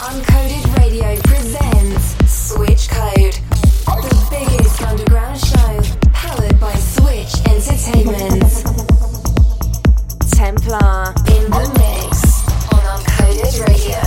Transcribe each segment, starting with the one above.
Uncoded Radio presents Switch Code, the biggest underground show powered by Switch Entertainment. Templar in the mix on Uncoded Radio.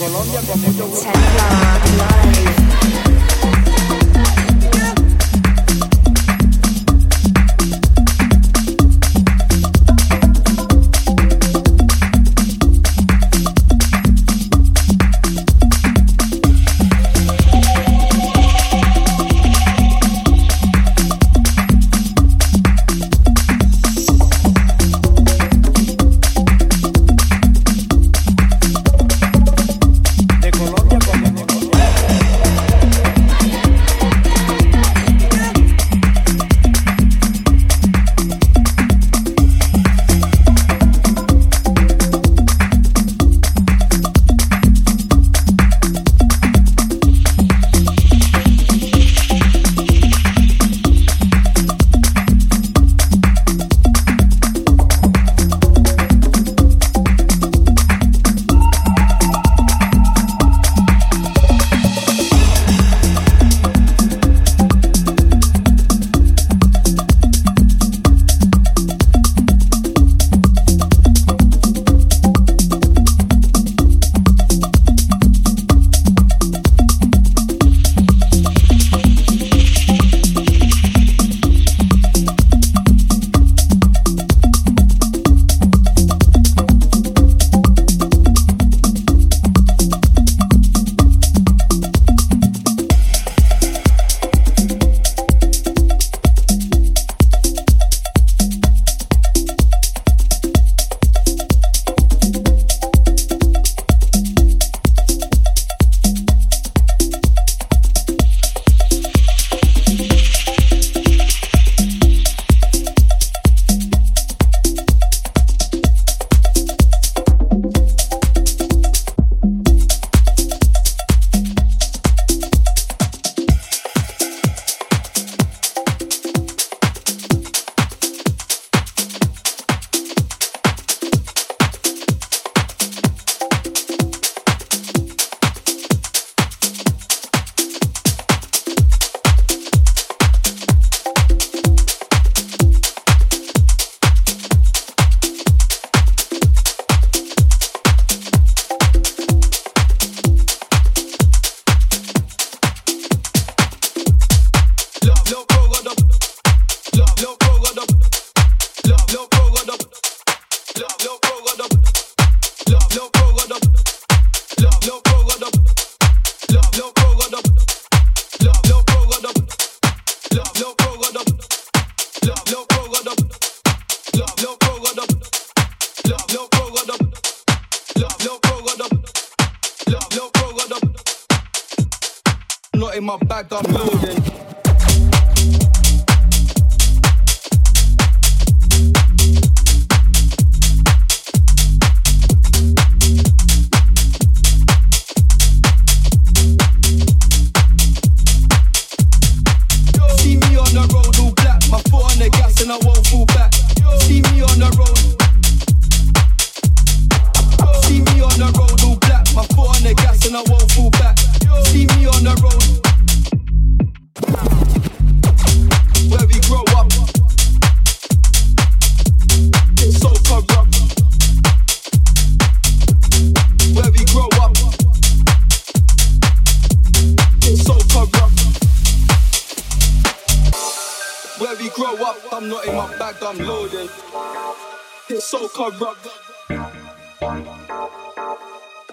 Colombia con mucho gusto.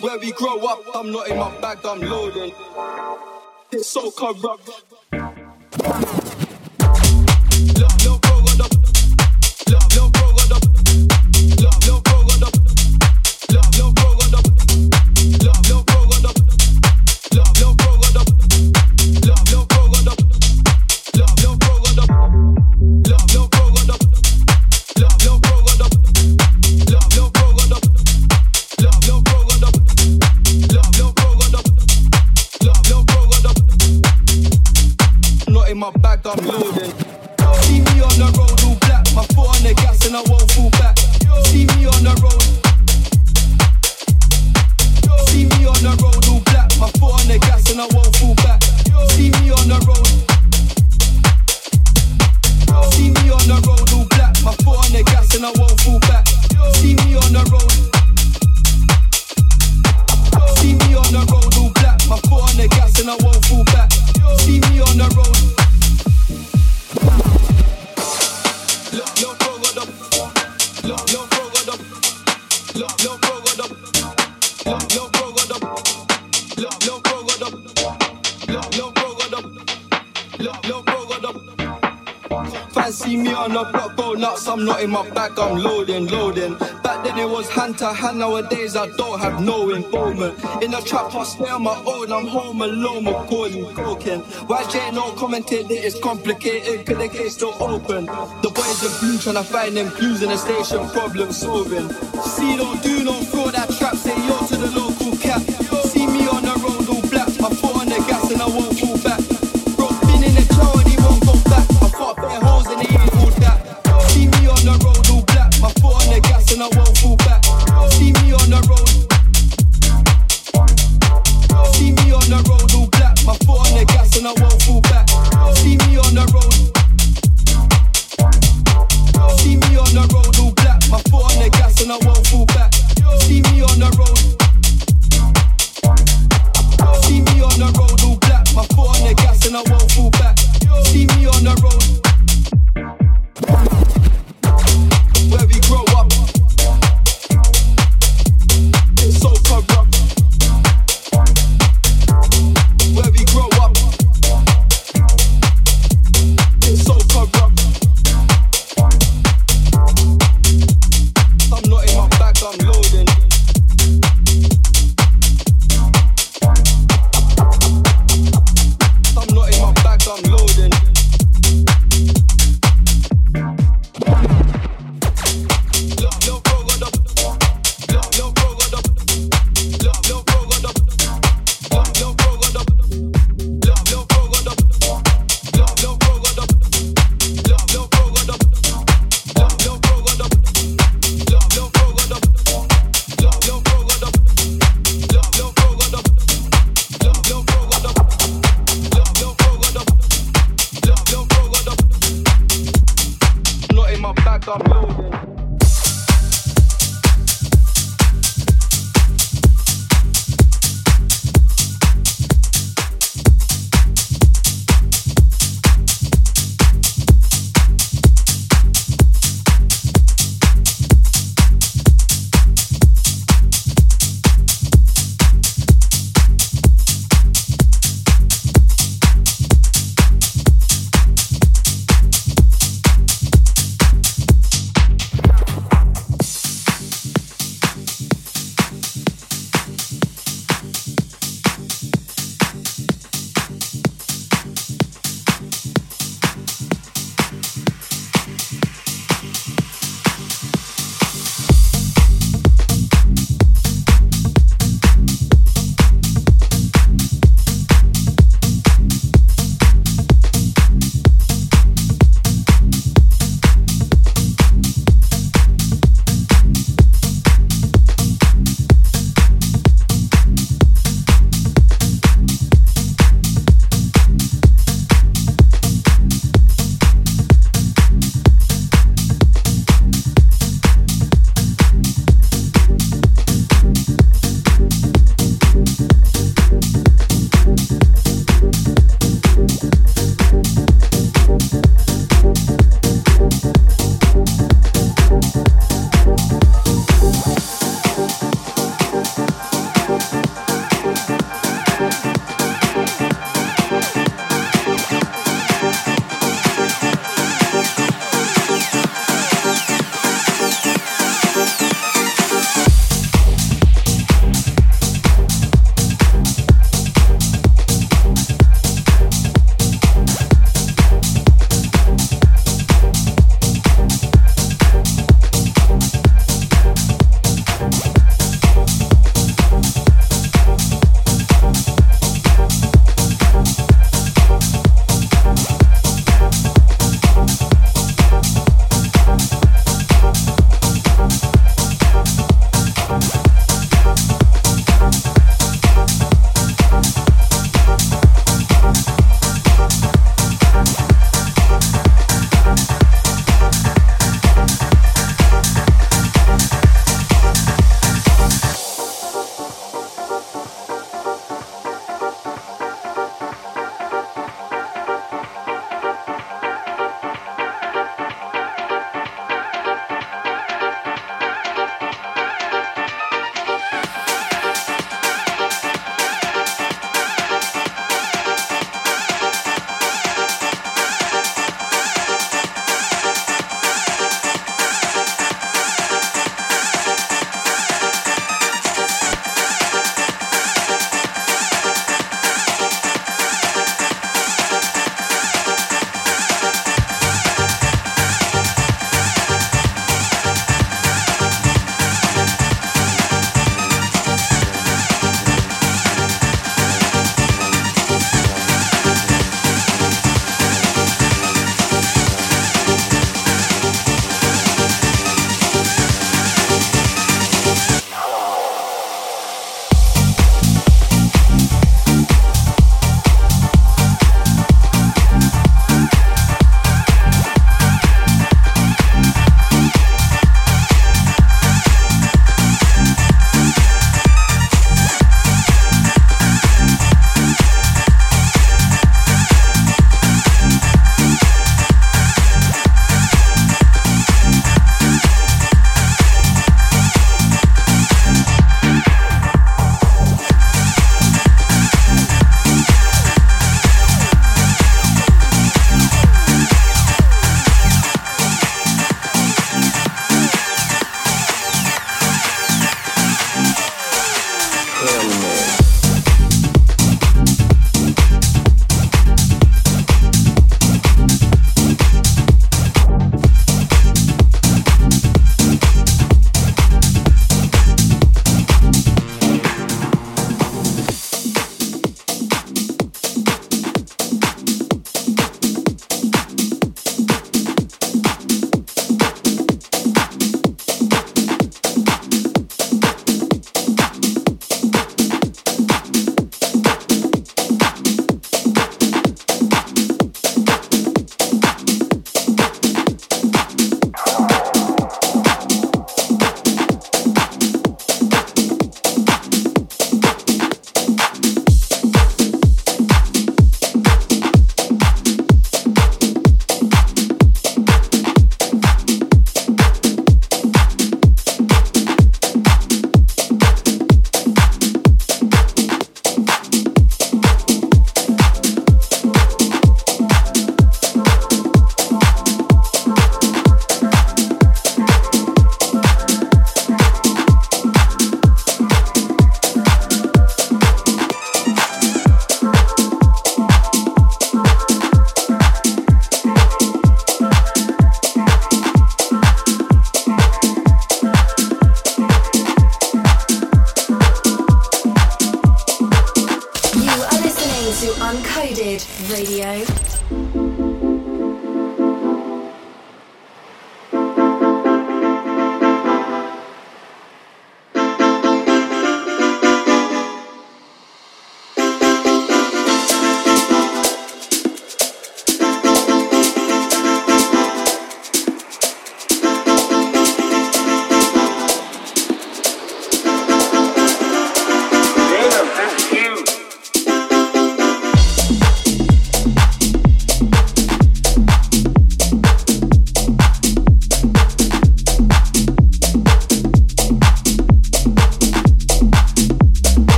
Where we grow up, I'm not in my bag, I'm loading. It's so corrupt. Hand to hand, nowadays, I don't have no involvement. In the trap, I stay on my own, I'm home alone, we're calling, cooking. YJ no commented that it's complicated, cause the case still open. The boys are blue trying to find them clues in the station, problem solving. See, don't do no fraud, that trap, say yo to the local cat. só mão.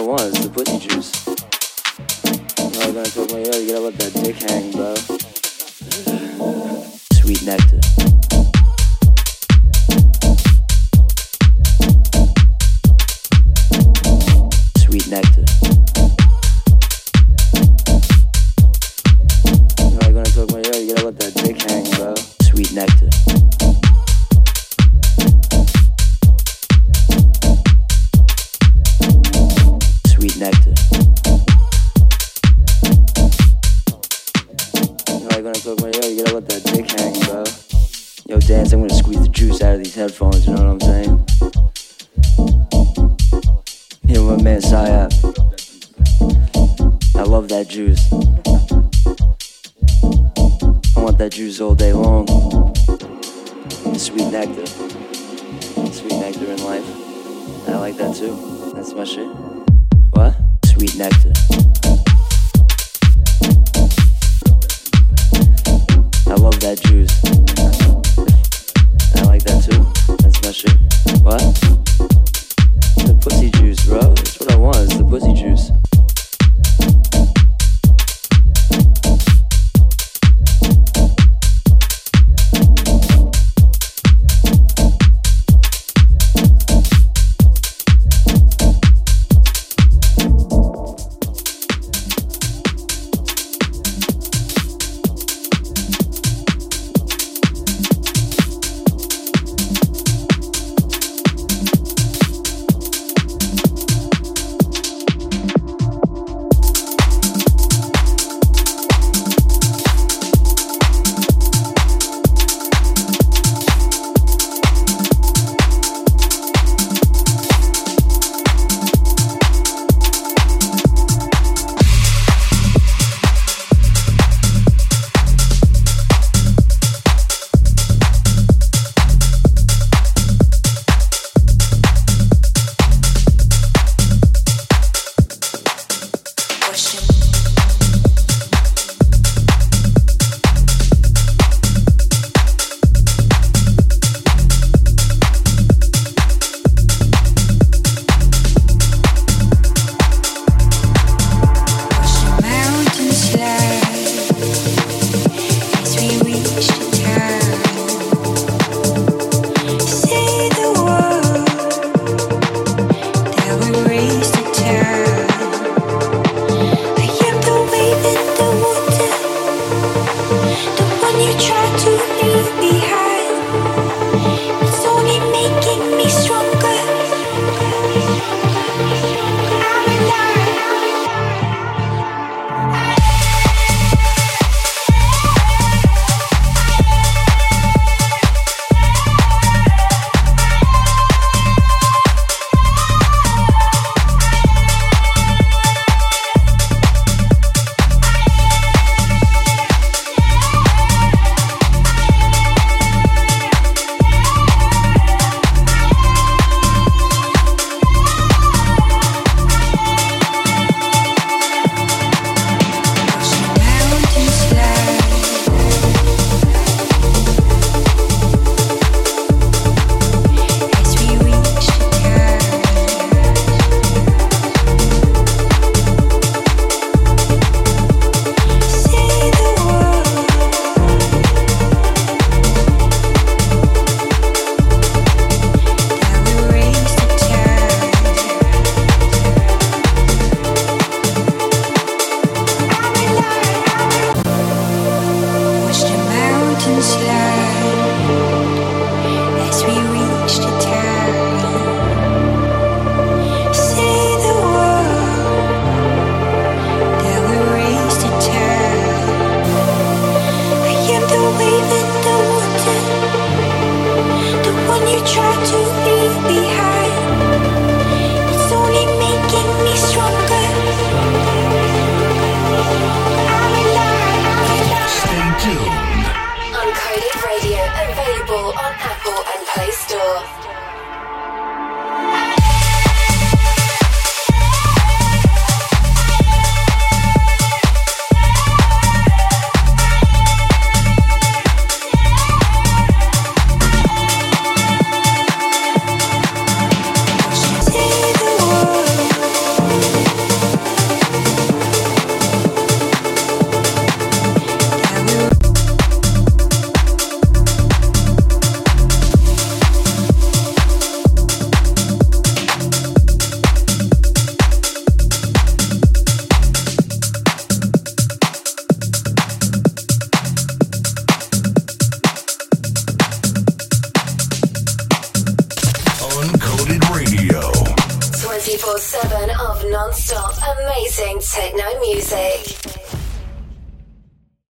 I was, the pussy juice. I was gonna talk my ear You gotta let that dick hang, bro. Sweet nectar.